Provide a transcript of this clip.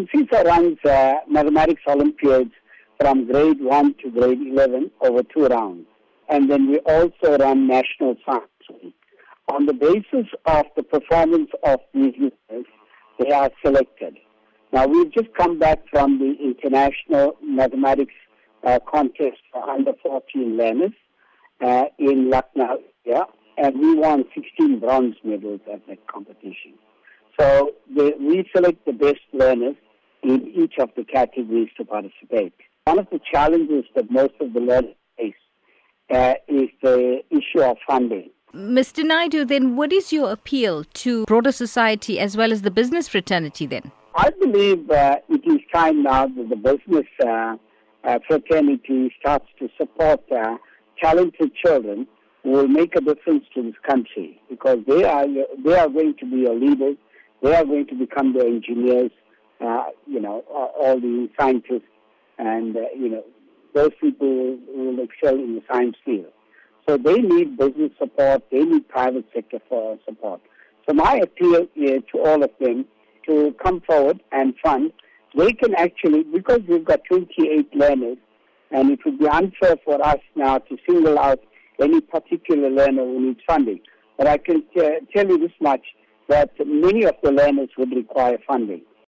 CISA runs uh, mathematics Olympiads from grade 1 to grade 11 over two rounds. And then we also run National Science Week. On the basis of the performance of these learners, they are selected. Now, we've just come back from the International Mathematics uh, Contest for under 14 learners uh, in Lucknow, yeah, and we won 16 bronze medals at that competition. So they, we select the best learners in each of the categories to participate. One of the challenges that most of the learners face uh, is the issue of funding. Mr. Naidoo, then what is your appeal to broader society as well as the business fraternity then? I believe uh, it is time now that the business uh, uh, fraternity starts to support uh, talented children who will make a difference to this country because they are they are going to be your leaders. They are going to become the engineers, uh, you know, all the scientists, and uh, you know, those people will excel in the science field. So they need business support. They need private sector for support. So my appeal is to all of them to come forward and fund. They can actually, because we've got 28 learners, and it would be unfair for us now to single out any particular learner who needs funding. But I can t- tell you this much, that many of the learners would require funding.